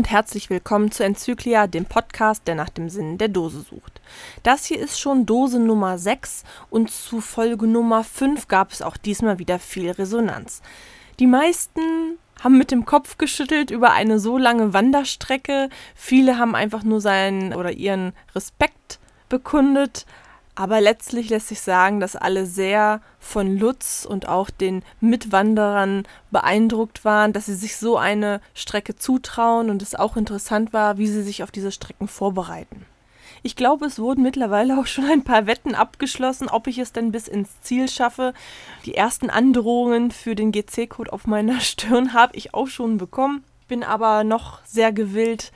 Und herzlich willkommen zu Enzyklia, dem Podcast, der nach dem Sinn der Dose sucht. Das hier ist schon Dose Nummer 6 und zu Folge Nummer 5 gab es auch diesmal wieder viel Resonanz. Die meisten haben mit dem Kopf geschüttelt über eine so lange Wanderstrecke. Viele haben einfach nur seinen oder ihren Respekt bekundet. Aber letztlich lässt sich sagen, dass alle sehr von Lutz und auch den Mitwanderern beeindruckt waren, dass sie sich so eine Strecke zutrauen und es auch interessant war, wie sie sich auf diese Strecken vorbereiten. Ich glaube, es wurden mittlerweile auch schon ein paar Wetten abgeschlossen, ob ich es denn bis ins Ziel schaffe. Die ersten Androhungen für den GC-Code auf meiner Stirn habe ich auch schon bekommen, bin aber noch sehr gewillt,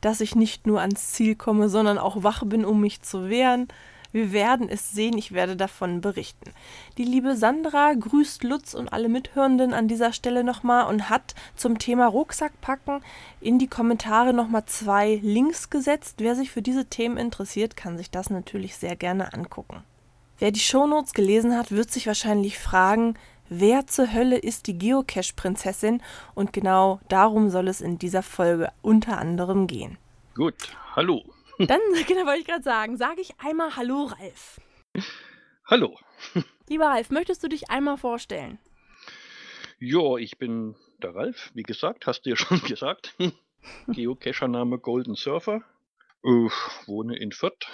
dass ich nicht nur ans Ziel komme, sondern auch wach bin, um mich zu wehren. Wir werden es sehen, ich werde davon berichten. Die liebe Sandra grüßt Lutz und alle Mithörenden an dieser Stelle nochmal und hat zum Thema Rucksackpacken in die Kommentare nochmal zwei Links gesetzt. Wer sich für diese Themen interessiert, kann sich das natürlich sehr gerne angucken. Wer die Shownotes gelesen hat, wird sich wahrscheinlich fragen, wer zur Hölle ist die Geocache-Prinzessin? Und genau darum soll es in dieser Folge unter anderem gehen. Gut, hallo. Dann, genau, wollte ich gerade sagen, sage ich einmal Hallo, Ralf. Hallo. Lieber Ralf, möchtest du dich einmal vorstellen? Ja, ich bin der Ralf, wie gesagt, hast du ja schon gesagt. Geocacher-Name Golden Surfer. Äh, wohne in Fürth.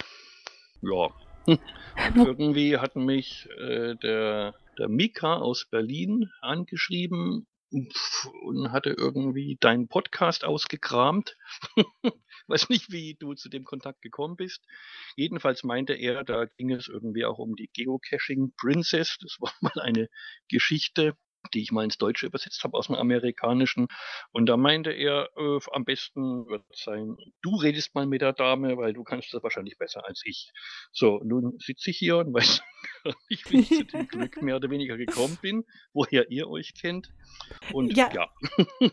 Ja. Und irgendwie hat mich äh, der, der Mika aus Berlin angeschrieben und hatte irgendwie deinen Podcast ausgekramt. Weiß nicht, wie du zu dem Kontakt gekommen bist. Jedenfalls meinte er, da ging es irgendwie auch um die Geocaching Princess. Das war mal eine Geschichte, die ich mal ins Deutsche übersetzt habe aus dem Amerikanischen. Und da meinte er, äh, am besten wird es sein, du redest mal mit der Dame, weil du kannst das wahrscheinlich besser als ich. So, nun sitze ich hier und weiß gar nicht, wie ich zu dem Glück mehr oder weniger gekommen bin, woher ihr euch kennt. Und ja. Ja,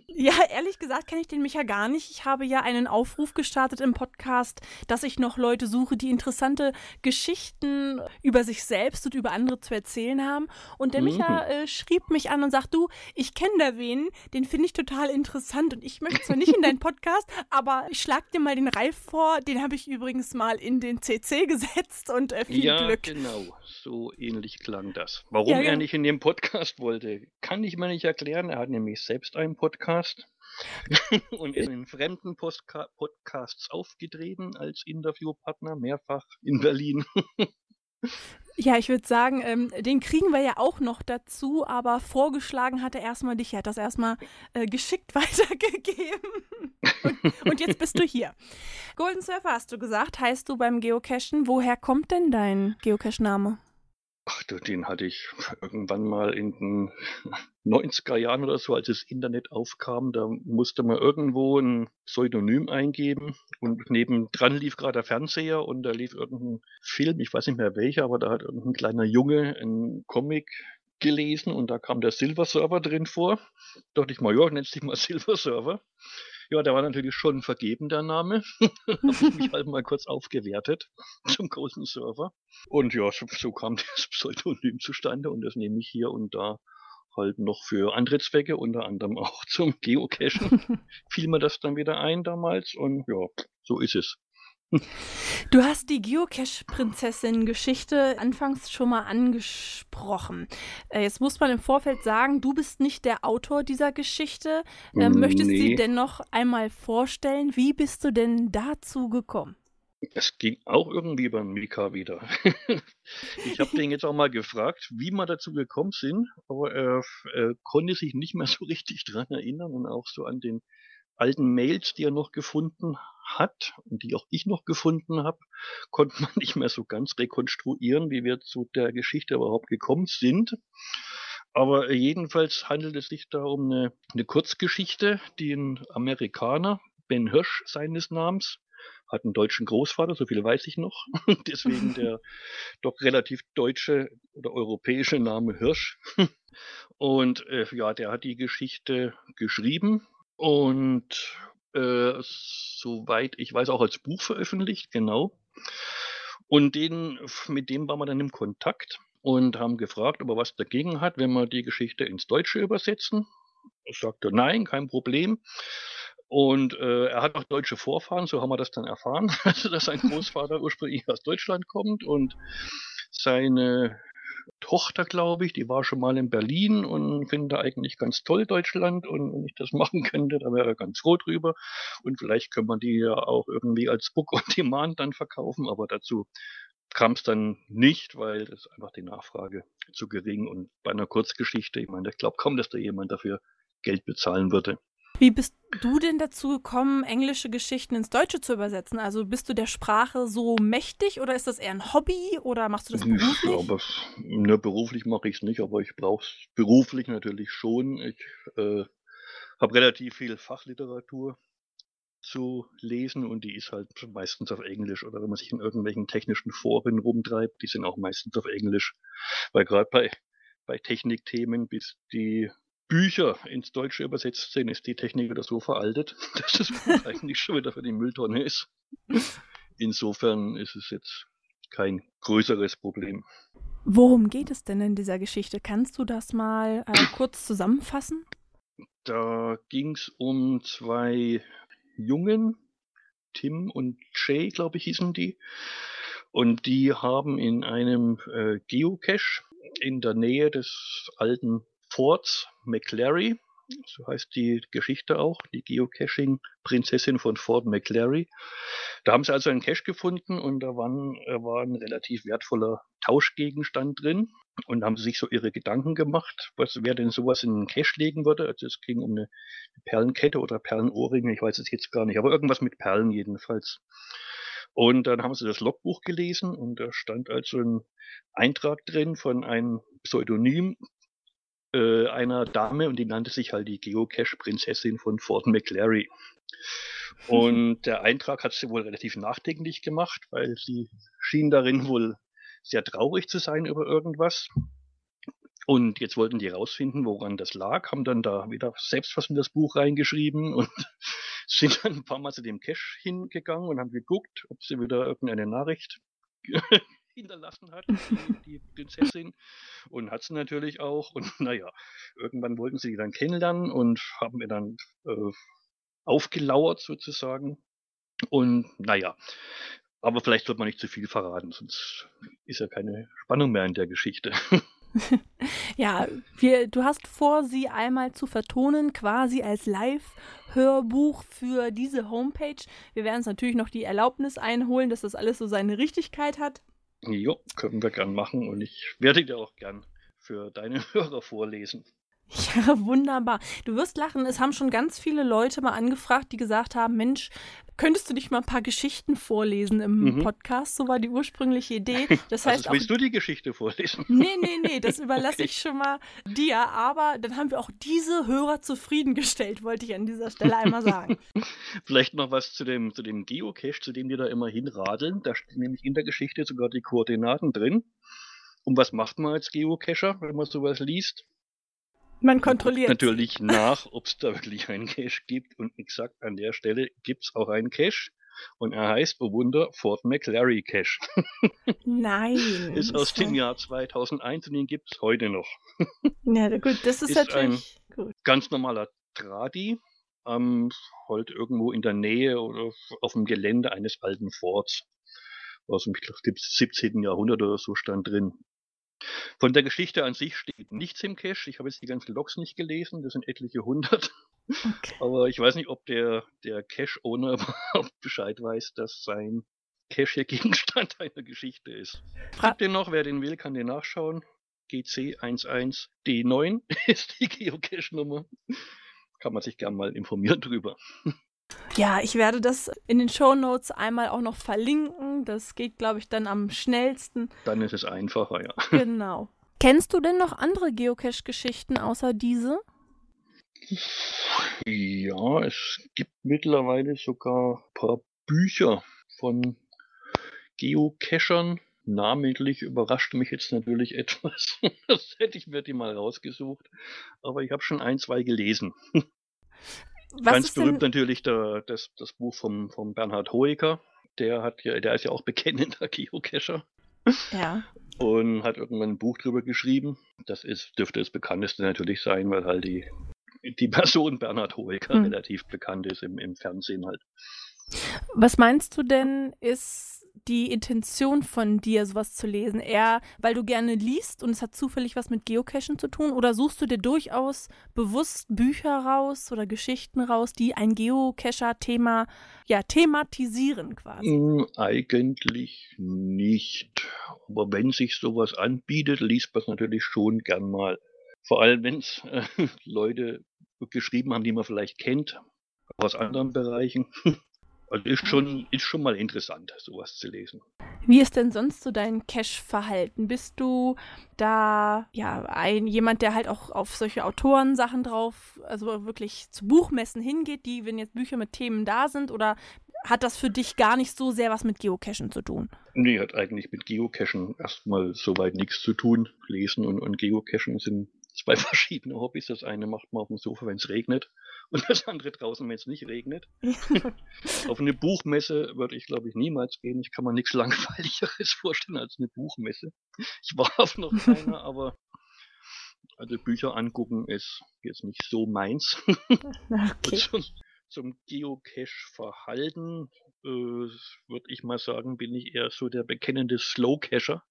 ja ehrlich gesagt kenne ich den Micha gar nicht. Ich habe ja einen Aufruf gestartet im Podcast, dass ich noch Leute suche, die interessante Geschichten über sich selbst und über andere zu erzählen haben. Und der mhm. Micha äh, schrieb mich an und sagt, du, ich kenne da wen, den finde ich total interessant und ich möchte zwar nicht in deinen Podcast, aber ich schlag dir mal den Ralf vor, den habe ich übrigens mal in den CC gesetzt und äh, viel ja, Glück. genau, so ähnlich klang das. Warum ja, er nicht in dem Podcast wollte, kann ich mir nicht erklären. Er hat nämlich selbst einen Podcast und ist in fremden Postka Podcasts aufgetreten als Interviewpartner, mehrfach in Berlin. Ja, ich würde sagen, ähm, den kriegen wir ja auch noch dazu, aber vorgeschlagen hat er erstmal dich. Er hat das erstmal äh, geschickt weitergegeben. und, und, jetzt bist du hier. Golden Surfer hast du gesagt, heißt du beim Geocachen. Woher kommt denn dein Geocache-Name? Ach du, den hatte ich irgendwann mal in den 90er Jahren oder so, als das Internet aufkam. Da musste man irgendwo ein Pseudonym eingeben und nebendran lief gerade der Fernseher und da lief irgendein Film, ich weiß nicht mehr welcher, aber da hat irgendein kleiner Junge einen Comic gelesen und da kam der Silver Server drin vor. Da dachte ich mal, ja, nennst dich mal Silver Server. Ja, der war natürlich schon vergeben, der Name. Habe ich mich halt mal kurz aufgewertet zum großen Server. Und ja, so, so kam das Pseudonym zustande und das nehme ich hier und da halt noch für andere Zwecke, unter anderem auch zum Geocachen. fiel mir das dann wieder ein damals und ja, so ist es. Du hast die Geocache-Prinzessin-Geschichte anfangs schon mal angesprochen. Äh, jetzt muss man im Vorfeld sagen, du bist nicht der Autor dieser Geschichte. Äh, möchtest du sie dennoch einmal vorstellen? Wie bist du denn dazu gekommen? Es ging auch irgendwie über Mika wieder. ich habe den jetzt auch mal gefragt, wie wir dazu gekommen sind, aber er, er konnte sich nicht mehr so richtig dran erinnern und auch so an den alten Mails, die er noch gefunden hat und die auch ich noch gefunden habe, konnte man nicht mehr so ganz rekonstruieren, wie wir zu der Geschichte überhaupt gekommen sind. Aber jedenfalls handelt es sich da um eine, eine Kurzgeschichte, die ein Amerikaner, Ben Hirsch seines Namens, hat einen deutschen Großvater, so viel weiß ich noch. Deswegen der doch relativ deutsche oder europäische Name Hirsch. Und äh, ja, der hat die Geschichte geschrieben und äh, soweit ich weiß, auch als Buch veröffentlicht, genau. Und den, mit dem waren wir dann im Kontakt und haben gefragt, ob er was dagegen hat, wenn wir die Geschichte ins Deutsche übersetzen. Er sagte, nein, kein Problem. Und äh, er hat auch deutsche Vorfahren, so haben wir das dann erfahren, dass sein Großvater ursprünglich aus Deutschland kommt und seine Tochter, glaube ich, die war schon mal in Berlin und findet eigentlich ganz toll Deutschland. Und wenn ich das machen könnte, da wäre er ganz froh drüber. Und vielleicht können wir die ja auch irgendwie als Book on Demand dann verkaufen, aber dazu kam es dann nicht, weil das einfach die Nachfrage zu gering und bei einer Kurzgeschichte, ich meine, ich glaube kaum, dass da jemand dafür Geld bezahlen würde. Wie bist du denn dazu gekommen, englische Geschichten ins Deutsche zu übersetzen? Also bist du der Sprache so mächtig oder ist das eher ein Hobby oder machst du das beruflich? Ja, aber, ne, beruflich mache ich es nicht, aber ich brauche es beruflich natürlich schon. Ich äh, habe relativ viel Fachliteratur zu lesen und die ist halt meistens auf Englisch oder wenn man sich in irgendwelchen technischen Foren rumtreibt, die sind auch meistens auf Englisch, weil gerade bei bei Technikthemen, bis die Bücher ins Deutsche übersetzt sind, ist die Technik wieder so veraltet, dass das Buch eigentlich schon wieder für die Mülltonne ist. Insofern ist es jetzt kein größeres Problem. Worum geht es denn in dieser Geschichte? Kannst du das mal äh, kurz zusammenfassen? Da ging es um zwei Jungen, Tim und Jay, glaube ich, hießen die. Und die haben in einem äh, Geocache in der Nähe des alten Forts McClary, so heißt die Geschichte auch, die Geocaching-Prinzessin von Fort McClary. Da haben sie also einen Cache gefunden und da waren, äh, war ein relativ wertvoller Tauschgegenstand drin und haben sich so ihre Gedanken gemacht, was wer denn sowas in einen Cache legen würde. Also es ging um eine Perlenkette oder Perlenohrringe, ich weiß es jetzt gar nicht, aber irgendwas mit Perlen jedenfalls. Und dann haben sie das Logbuch gelesen und da stand also ein Eintrag drin von einem Pseudonym, äh, einer Dame und die nannte sich halt die Geocache-Prinzessin von Fort McClary. Und der Eintrag hat sie wohl relativ nachdenklich gemacht, weil sie schien darin wohl sehr traurig zu sein über irgendwas. Und jetzt wollten die rausfinden, woran das lag, haben dann da wieder selbst was in das Buch reingeschrieben und sind dann ein paar Mal zu dem Cache hingegangen und haben geguckt, ob sie wieder irgendeine Nachricht hinterlassen hat, die, Prinzessin. Und hat sie natürlich auch. Und naja, irgendwann wollten sie die dann kennenlernen und haben mir dann äh, aufgelauert sozusagen. Und naja, aber vielleicht wird man nicht zu viel verraten, sonst ist ja keine Spannung mehr in der Geschichte. ja, wir, du hast vor, sie einmal zu vertonen, quasi als Live-Hörbuch für diese Homepage. Wir werden uns natürlich noch die Erlaubnis einholen, dass das alles so seine Richtigkeit hat. Jo, können wir gern machen und ich werde dir auch gern für deine Hörer vorlesen. Ja, wunderbar. Du wirst lachen, es haben schon ganz viele Leute mal angefragt, die gesagt haben, Mensch, könntest du nicht mal ein paar Geschichten vorlesen im mhm. Podcast? So war die ursprüngliche Idee. Das heißt also willst auch, du die Geschichte vorlesen? Nee, nee, nee, das überlasse okay. ich schon mal dir. Aber dann haben wir auch diese Hörer zufriedengestellt, wollte ich an dieser Stelle einmal sagen. Vielleicht noch was zu dem, zu dem Geocache, zu dem wir da immer hinradeln. Da stehen nämlich in der Geschichte sogar die Koordinaten drin. Und was macht man als Geocacher, wenn man sowas liest? Man kontrolliert. natürlich nach, ob es da wirklich einen Cache gibt. Und exakt an der Stelle gibt es auch einen Cache. Und er heißt, oh Wunder, Fort McClary Cache. Nein. ist aus dem Jahr 2001 und den gibt es heute noch. ja, gut, das ist, ist natürlich ein gut. ganz normaler Tradi, ähm, halt irgendwo in der Nähe oder auf dem Gelände eines alten Forts. Aus dem 17. Jahrhundert oder so stand drin. Von der Geschichte an sich steht nichts im Cache. Ich habe jetzt die ganzen Logs nicht gelesen, das sind etliche hundert. Okay. Aber ich weiß nicht, ob der, der Cache-Owner überhaupt Bescheid weiß, dass sein Cache Gegenstand einer Geschichte ist. Frag den noch, wer den will, kann den nachschauen. GC11D9 ist die Geocache-Nummer. Kann man sich gern mal informieren drüber. Ja, ich werde das in den Show Notes einmal auch noch verlinken. Das geht, glaube ich, dann am schnellsten. Dann ist es einfacher, ja. Genau. Kennst du denn noch andere Geocache-Geschichten außer diese? Ja, es gibt mittlerweile sogar ein paar Bücher von Geocachern. Namentlich überrascht mich jetzt natürlich etwas. Das hätte ich mir die mal rausgesucht. Aber ich habe schon ein, zwei gelesen. Ganz berühmt denn... natürlich der, das, das Buch vom, vom Bernhard Hoeker. Der hat ja, der ist ja auch bekennender Geocacher. Ja. Und hat irgendwann ein Buch drüber geschrieben. Das ist, dürfte das bekannteste natürlich sein, weil halt die die Person Bernhard Hoeker hm. relativ bekannt ist im, im Fernsehen halt. Was meinst du denn, ist die Intention von dir, sowas zu lesen? Eher, weil du gerne liest und es hat zufällig was mit Geocachen zu tun? Oder suchst du dir durchaus bewusst Bücher raus oder Geschichten raus, die ein Geocacher-Thema ja, thematisieren quasi? Hm, eigentlich nicht. Aber wenn sich sowas anbietet, liest man es natürlich schon gern mal. Vor allem, wenn es äh, Leute geschrieben haben, die man vielleicht kennt, aus anderen Bereichen. Also ist schon, ist schon mal interessant, sowas zu lesen. Wie ist denn sonst so dein Cash-Verhalten? Bist du da ja ein jemand, der halt auch auf solche Autorensachen drauf, also wirklich zu Buchmessen hingeht, die, wenn jetzt Bücher mit Themen da sind, oder hat das für dich gar nicht so sehr was mit Geocachen zu tun? Nee, hat eigentlich mit Geocachen erstmal soweit nichts zu tun. Lesen und, und Geocachen sind zwei verschiedene Hobbys. Das eine macht man auf dem Sofa, wenn es regnet, und das andere draußen, wenn es nicht regnet. auf eine Buchmesse würde ich, glaube ich, niemals gehen. Ich kann mir nichts Langweiligeres vorstellen als eine Buchmesse. Ich war auf noch keiner, aber also Bücher angucken ist jetzt nicht so meins. Okay. zum, zum Geocache-Verhalten äh, würde ich mal sagen, bin ich eher so der bekennende Slow-Cacher,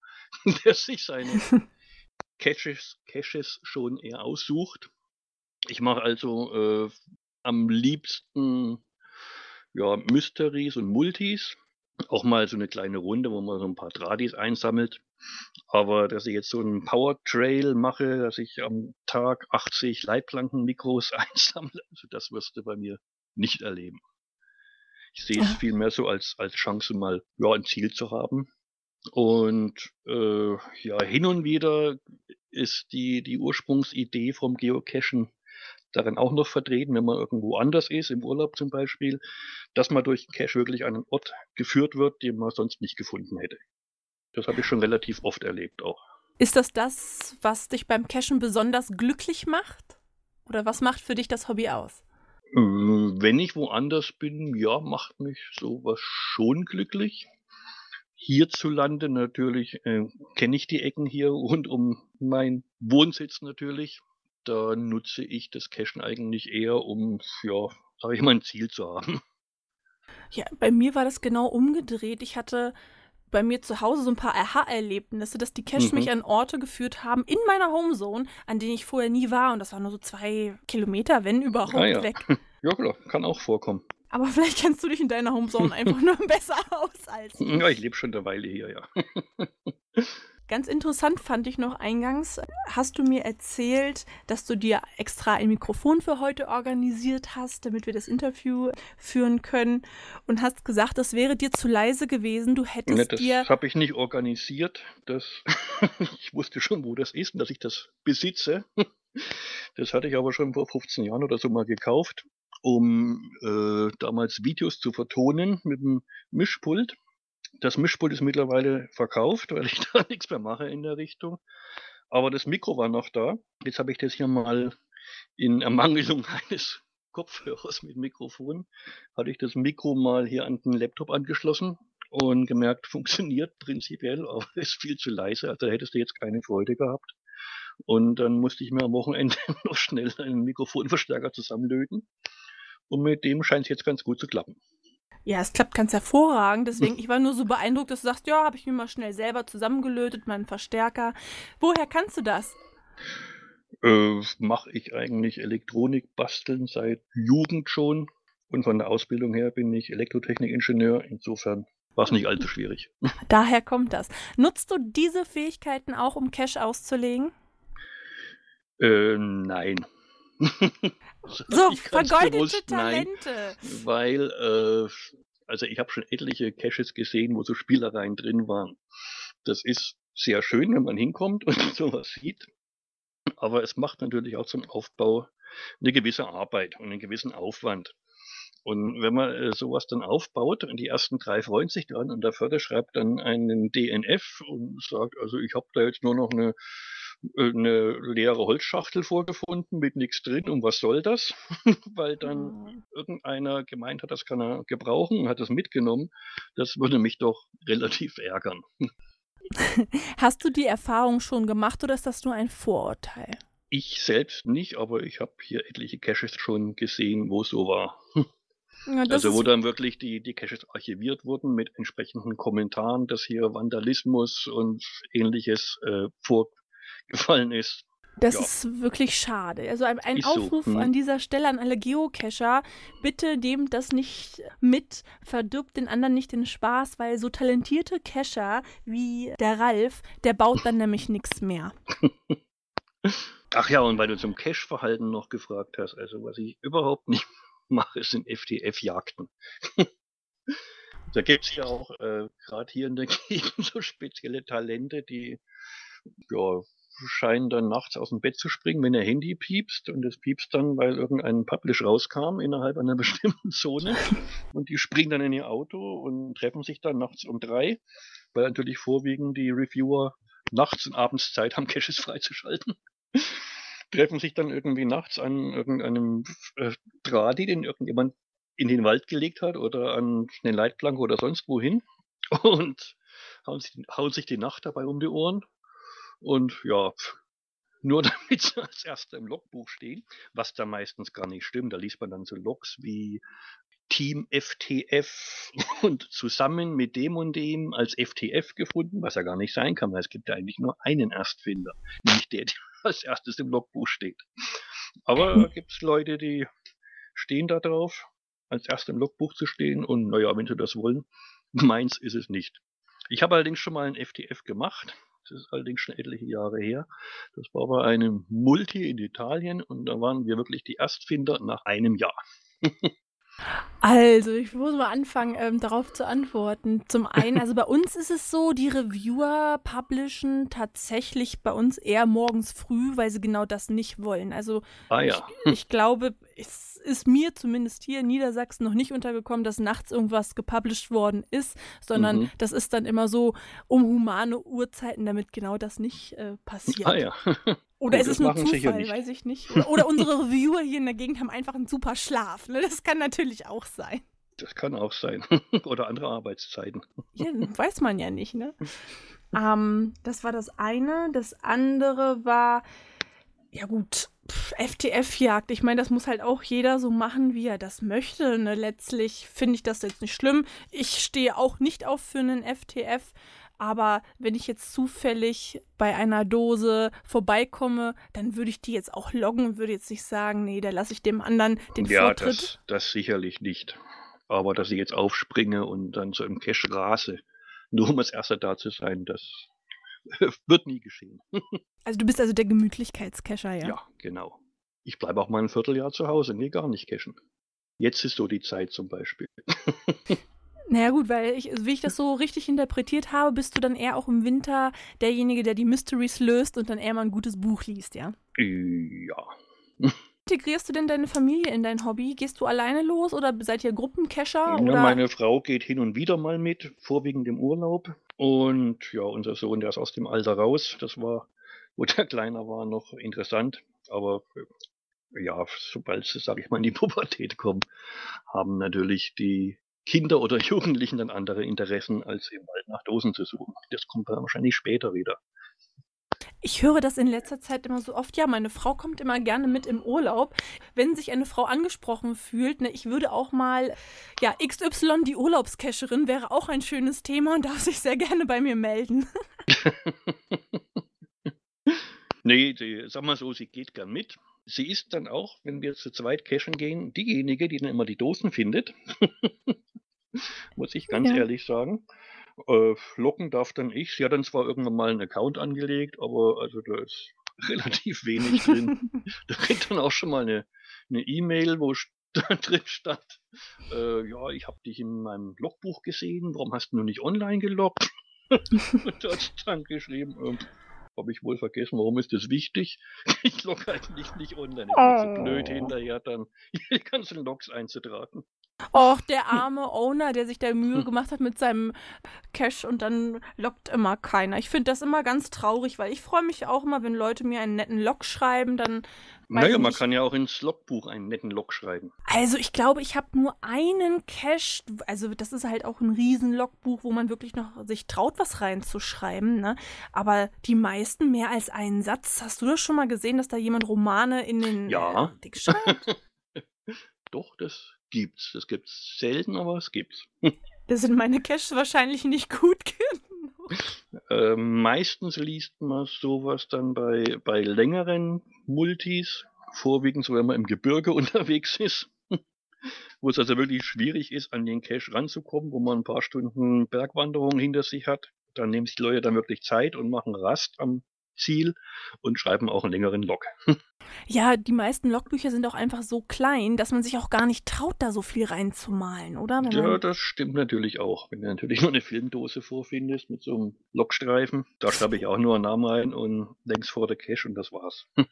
der sich seine Caches, Caches schon eher aussucht. Ich mache also äh, am liebsten ja, Mysteries und Multis. Auch mal so eine kleine Runde, wo man so ein paar Tradis einsammelt. Aber dass ich jetzt so einen Power Trail mache, dass ich am Tag 80 Leitplanken-Mikros einsammle, also das wirst du bei mir nicht erleben. Ich sehe es vielmehr so als, als Chance, mal ja, ein Ziel zu haben. Und äh, ja, hin und wieder ist die, die Ursprungsidee vom Geocachen darin auch noch vertreten, wenn man irgendwo anders ist, im Urlaub zum Beispiel, dass man durch Cache wirklich an einen Ort geführt wird, den man sonst nicht gefunden hätte. Das habe ich schon relativ oft erlebt auch. Ist das das, was dich beim Cachen besonders glücklich macht? Oder was macht für dich das Hobby aus? Äh, wenn ich woanders bin, ja, macht mich sowas schon glücklich. Hierzulande natürlich äh, kenne ich die Ecken hier rund um meinen Wohnsitz natürlich. Da nutze ich das Cachen eigentlich eher, um, ja, sage ich mal, ein Ziel zu haben. Ja, bei mir war das genau umgedreht. Ich hatte bei mir zu Hause so ein paar Aha-Erlebnisse, dass die Cache mhm. mich an Orte geführt haben in meiner Homezone, an denen ich vorher nie war. Und das war nur so zwei Kilometer, wenn überhaupt, ah, ja. weg. Ja, klar, kann auch vorkommen. Aber vielleicht kennst du dich in deiner Homezone einfach nur besser aus als ich. Ja, ich lebe schon eine Weile hier, ja. Ganz interessant fand ich noch eingangs, hast du mir erzählt, dass du dir extra ein Mikrofon für heute organisiert hast, damit wir das Interview führen können und hast gesagt, das wäre dir zu leise gewesen, du hättest ja, das dir... Das habe ich nicht organisiert, das ich wusste schon, wo das ist und dass ich das besitze. Das hatte ich aber schon vor 15 Jahren oder so mal gekauft, um äh, damals Videos zu vertonen mit dem Mischpult. Das Mischpult ist mittlerweile verkauft, weil ich da nichts mehr mache in der Richtung. Aber das Mikro war noch da. Jetzt habe ich das hier mal in Ermangelung eines Kopfhörers mit Mikrofon, hatte ich das Mikro mal hier an den Laptop angeschlossen und gemerkt, funktioniert prinzipiell, aber ist viel zu leise. Also hättest du jetzt keine Freude gehabt. Und dann musste ich mir am Wochenende noch schnell einen Mikrofonverstärker zusammenlöten. Und mit dem scheint es jetzt ganz gut zu klappen. Ja, es klappt ganz hervorragend. Deswegen, ich war nur so beeindruckt, dass du sagst, ja, habe ich mir mal schnell selber zusammengelötet, meinen Verstärker. Woher kannst du das? Äh, Mache ich eigentlich Elektronik basteln seit Jugend schon. Und von der Ausbildung her bin ich Elektrotechnikingenieur. Insofern war es nicht allzu schwierig. Daher kommt das. Nutzt du diese Fähigkeiten auch, um Cash auszulegen? Äh, nein. so, vergeudete Talente. Nein, weil, äh, also ich habe schon etliche Caches gesehen, wo so Spielereien drin waren. Das ist sehr schön, wenn man hinkommt und sowas sieht. Aber es macht natürlich auch zum Aufbau eine gewisse Arbeit und einen gewissen Aufwand. Und wenn man äh, sowas dann aufbaut und die ersten drei freuen sich dran und der Förder schreibt dann einen DNF und sagt, also ich habe da jetzt nur noch eine eine leere Holzschachtel vorgefunden mit nichts drin. Und was soll das? Weil dann mhm. irgendeiner gemeint hat, das kann er gebrauchen und hat es mitgenommen. Das würde mich doch relativ ärgern. Hast du die Erfahrung schon gemacht oder ist das nur ein Vorurteil? Ich selbst nicht, aber ich habe hier etliche Caches schon gesehen, wo es so war. Ja, also wo dann wirklich die, die Caches archiviert wurden mit entsprechenden Kommentaren, dass hier Vandalismus und ähnliches äh, vorgefallen ist. Das ja. ist wirklich schade. Also ein, ein Aufruf so. hm. an dieser Stelle an alle Geocacher, bitte nehmt das nicht mit, verdirbt den anderen nicht den Spaß, weil so talentierte Cacher wie der Ralf, der baut dann nämlich nichts mehr. Ach ja, und weil du zum Cache-Verhalten noch gefragt hast, also was ich überhaupt nicht mache, sind FTF-Jagden. da gibt es ja auch äh, gerade hier in der Gegend so spezielle Talente, die ja, scheinen dann nachts aus dem Bett zu springen, wenn ihr Handy piepst. Und es piepst dann, weil irgendein Publish rauskam innerhalb einer bestimmten Zone. Und die springen dann in ihr Auto und treffen sich dann nachts um drei, weil natürlich vorwiegend die Reviewer nachts und abends Zeit haben, Caches freizuschalten. treffen sich dann irgendwie nachts an irgendeinem äh, Dradi, den irgendjemand in den Wald gelegt hat oder an eine Leitplanke oder sonst wohin. Und hauen sich, hauen sich die Nacht dabei um die Ohren und ja, nur damit sie als erster im Logbuch stehen, was da meistens gar nicht stimmt. Da liest man dann so Logs wie Team FTF und zusammen mit dem und dem als FTF gefunden, was ja gar nicht sein kann, weil es gibt ja eigentlich nur einen Erstfinder, nicht der, der als erstes im Logbuch steht. Aber da gibt es Leute, die stehen da drauf, als erster im Logbuch zu stehen und naja, wenn sie das wollen, meins ist es nicht. Ich habe allerdings schon mal ein FTF gemacht das ist allerdings schon etliche Jahre her. Das war bei einem Multi in Italien und da waren wir wirklich die Erstfinder nach einem Jahr. Also, ich muss mal anfangen, ähm, darauf zu antworten. Zum einen, also bei uns ist es so, die Reviewer publishen tatsächlich bei uns eher morgens früh, weil sie genau das nicht wollen. Also, ah, ja. ich, ich glaube, es ist mir zumindest hier in Niedersachsen noch nicht untergekommen, dass nachts irgendwas gepublished worden ist, sondern mhm. das ist dann immer so um humane Uhrzeiten, damit genau das nicht äh, passiert. Ah ja. Oder ist es nur Zufall, weiß ich nicht. Oder, oder unsere Reviewer hier in der Gegend haben einfach einen super Schlaf. Ne? Das kann natürlich auch sein. Das kann auch sein. oder andere Arbeitszeiten. Ja, weiß man ja nicht, ne? ähm, das war das eine. Das andere war, ja gut, FTF-Jagd. Ich meine, das muss halt auch jeder so machen, wie er das möchte. Ne? Letztlich finde ich das jetzt nicht schlimm. Ich stehe auch nicht auf für einen FTF. Aber wenn ich jetzt zufällig bei einer Dose vorbeikomme, dann würde ich die jetzt auch loggen und würde jetzt nicht sagen, nee, da lasse ich dem anderen den ja, Vortritt. Ja, das, das sicherlich nicht. Aber dass ich jetzt aufspringe und dann so im Cache rase, nur um als Erster da zu sein, das wird nie geschehen. Also du bist also der Gemütlichkeitscacher, ja? Ja, genau. Ich bleibe auch mal ein Vierteljahr zu Hause, nee, gar nicht cachen. Jetzt ist so die Zeit zum Beispiel. Naja gut, weil ich, wie ich das so richtig interpretiert habe, bist du dann eher auch im Winter derjenige, der die Mysteries löst und dann eher mal ein gutes Buch liest, ja? Ja. Integrierst du denn deine Familie in dein Hobby? Gehst du alleine los oder seid ihr Gruppencacher? Ja, meine Frau geht hin und wieder mal mit, vorwiegend im Urlaub. Und ja, unser Sohn, der ist aus dem Alter raus. Das war, wo der kleiner war, noch interessant. Aber ja, sobald sie, sag ich mal, in die Pubertät kommen, haben natürlich die Kinder oder Jugendlichen dann andere Interessen, als im Wald nach Dosen zu suchen. Das kommt wahrscheinlich später wieder. Ich höre das in letzter Zeit immer so oft. Ja, meine Frau kommt immer gerne mit im Urlaub. Wenn sich eine Frau angesprochen fühlt, ne, ich würde auch mal, ja, XY, die Urlaubscacherin, wäre auch ein schönes Thema und darf sich sehr gerne bei mir melden. nee, die, sag mal so, sie geht gern mit. Sie ist dann auch, wenn wir zu zweit cachen gehen, diejenige, die dann immer die Dosen findet. Muss ich ganz ja. ehrlich sagen. Äh, locken darf dann ich. Sie hat dann zwar irgendwann mal einen Account angelegt, aber also da ist relativ wenig drin. da kriegt dann auch schon mal eine E-Mail, e wo drin stand, äh, ja, ich habe dich in meinem Logbuch gesehen, warum hast du nicht online geloggt? Und da hat dann geschrieben, äh, habe ich wohl vergessen, warum ist das wichtig? Ich logge eigentlich nicht online. Ich bin oh. so blöd hinterher dann die ganzen Logs einzutragen. Och, der arme Owner, der sich da Mühe gemacht hat mit seinem Cash und dann lockt immer keiner. Ich finde das immer ganz traurig, weil ich freue mich auch immer, wenn Leute mir einen netten Log schreiben, dann. Naja, man kann ja auch ins Logbuch einen netten Log schreiben. Also ich glaube, ich habe nur einen Cache, also das ist halt auch ein riesen Logbuch, wo man wirklich noch sich traut, was reinzuschreiben, ne? Aber die meisten mehr als einen Satz. Hast du das schon mal gesehen, dass da jemand Romane in den Ja. äh, Dick schreibt? Doch, das gibt's. Das gibt's selten, aber es gibt's. da sind meine Caches wahrscheinlich nicht gut genug. Äh, meistens liest man sowas dann bei, bei längeren Multis, vorwiegend so, wenn man im Gebirge unterwegs ist, wo es also wirklich schwierig ist, an den Cache ranzukommen, wo man ein paar Stunden Bergwanderung hinter sich hat. Dann nehmen sich die Leute dann wirklich Zeit und machen Rast am Ziel und schreiben auch einen längeren Log. Ja, die meisten Logbücher sind auch einfach so klein, dass man sich auch gar nicht traut, da so viel reinzumalen, oder? Wenn Ja, das stimmt natürlich auch. Wenn du natürlich nur eine Filmdose vorfindest mit so einem Logstreifen, da schreibe ich auch nur einen Namen rein und längs vor der Cache und das war's.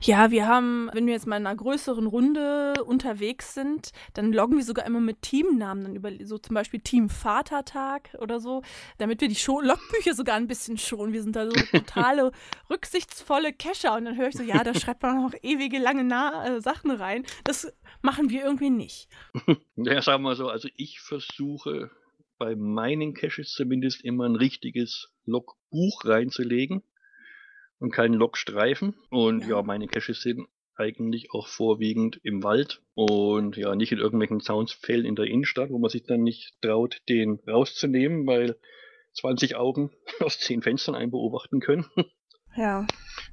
ja, wir haben, wenn wir jetzt mal in einer größeren Runde unterwegs sind, dann loggen wir sogar immer mit Teamnamen, dann über so zum Beispiel Team Vatertag oder so, damit wir die Scho Logbücher sogar ein bisschen schonen. Wir sind da so totale rücksichtsvolle Cacher und dann höre ich so, ja, da schreibt man noch ewige lange Na äh, Sachen rein. Das machen wir irgendwie nicht. Ja, sagen wir mal so, also ich versuche bei meinen Caches zumindest immer ein richtiges Logbuch reinzulegen und keinen Logstreifen. Und Ja. ja, meine Caches sind eigentlich auch vorwiegend im Wald und ja, nicht in irgendwelchen Soundsfällen in der Innenstadt, wo man sich dann nicht traut, den rauszunehmen, weil 20 Augen aus 10 Fenstern einen beobachten können. Ja.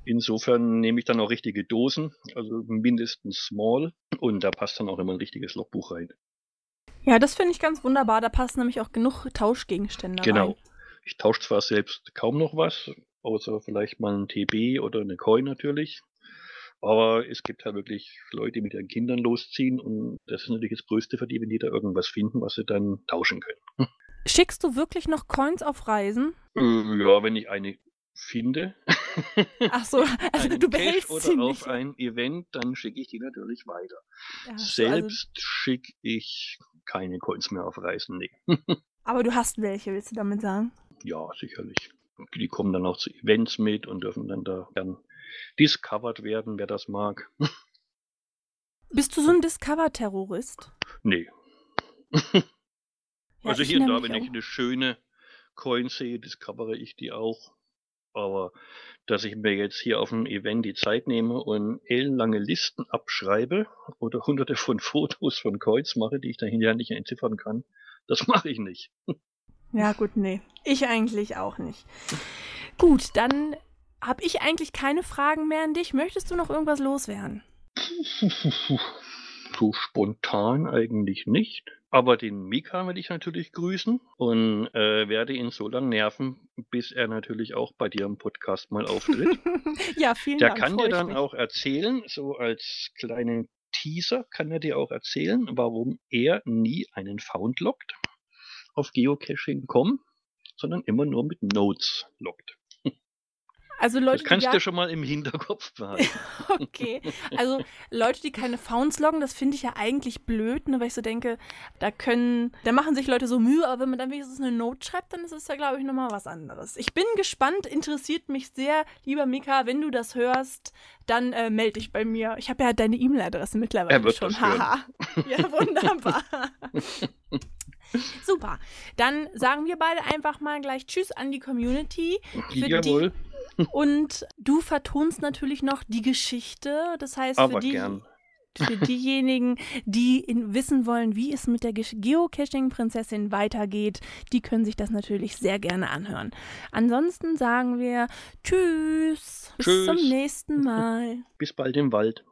Insofern nehme ich dann auch richtige Dosen, also mindestens small, und da passt dann auch immer ein richtiges Logbuch rein. Ja, das finde ich ganz wunderbar. Da passen nämlich auch genug Tauschgegenstände Genau. rein. Ich tausche zwar selbst kaum noch was, außer vielleicht mal ein TB oder eine Coin natürlich. Aber es gibt halt wirklich Leute, die mit ihren Kindern losziehen und das ist natürlich das Größte für die, wenn die da irgendwas finden, was sie dann tauschen können. Schickst du wirklich noch Coins auf Reisen? Äh, ja, wenn ich eine finde, Ach so, also du Cache behältst oder sie auf nicht. ein Event, dann schicke ich die natürlich weiter. Ja, so, also, Selbst schicke ich keine Coins mehr auf Reisen, nee. aber du hast welche, willst du damit sagen? Ja, sicherlich. Die kommen dann auch zu Events mit und dürfen dann da gern discovered werden, wer das mag. Bist du so ein Discover-Terrorist? Nee. Ja, also hier und da, wenn ich auch. eine schöne Coin sehe, discovere ich die auch. Aber dass ich mir jetzt hier auf dem Event die Zeit nehme und ellenlange Listen abschreibe oder hunderte von Fotos von Coins mache, die ich dann hinterher nicht entziffern kann, das mache ich nicht. Ja, gut, nee. Ich eigentlich auch nicht. Gut, dann habe ich eigentlich keine Fragen mehr an dich. Möchtest du noch irgendwas loswerden? So spontan eigentlich nicht. Aber den Mika werde ich natürlich grüßen und äh, werde ihn so lange nerven, bis er natürlich auch bei dir im Podcast mal auftritt. ja, vielen Der Dank. kann freu dir dann mich. auch erzählen, so als kleinen Teaser kann er dir auch erzählen, warum er nie einen Found lockt auf Geocaching.com, sondern immer nur mit Notes lockt. Also Leute, Das kannst die du gar, schon mal im Hinterkopf behalten. Okay. Also Leute, die keine Founds loggen, das finde ich ja eigentlich blöd, ne, weil ich so denke, da können, da machen sich Leute so Mühe, aber wenn man dann wenigstens eine Note schreibt, dann ist es ja, glaube ich, nochmal was anderes. Ich bin gespannt, interessiert mich sehr, lieber Mika, wenn du das hörst, dann äh, melde dich bei mir. Ich habe ja deine E-Mail-Adresse mittlerweile Er wird schon. Haha. ja, wunderbar. Super. Dann sagen wir beide einfach mal gleich Tschüss an die Community. Für Jawohl, Und du vertonst natürlich noch die Geschichte. Das heißt, für, aber die, gern. für diejenigen, die wissen wollen, wie es mit der Geocaching-Prinzessin weitergeht, die können sich das natürlich sehr gerne anhören. Ansonsten sagen wir Tschüss. Bis Tschüss. zum nächsten Mal. Bis bald im Wald.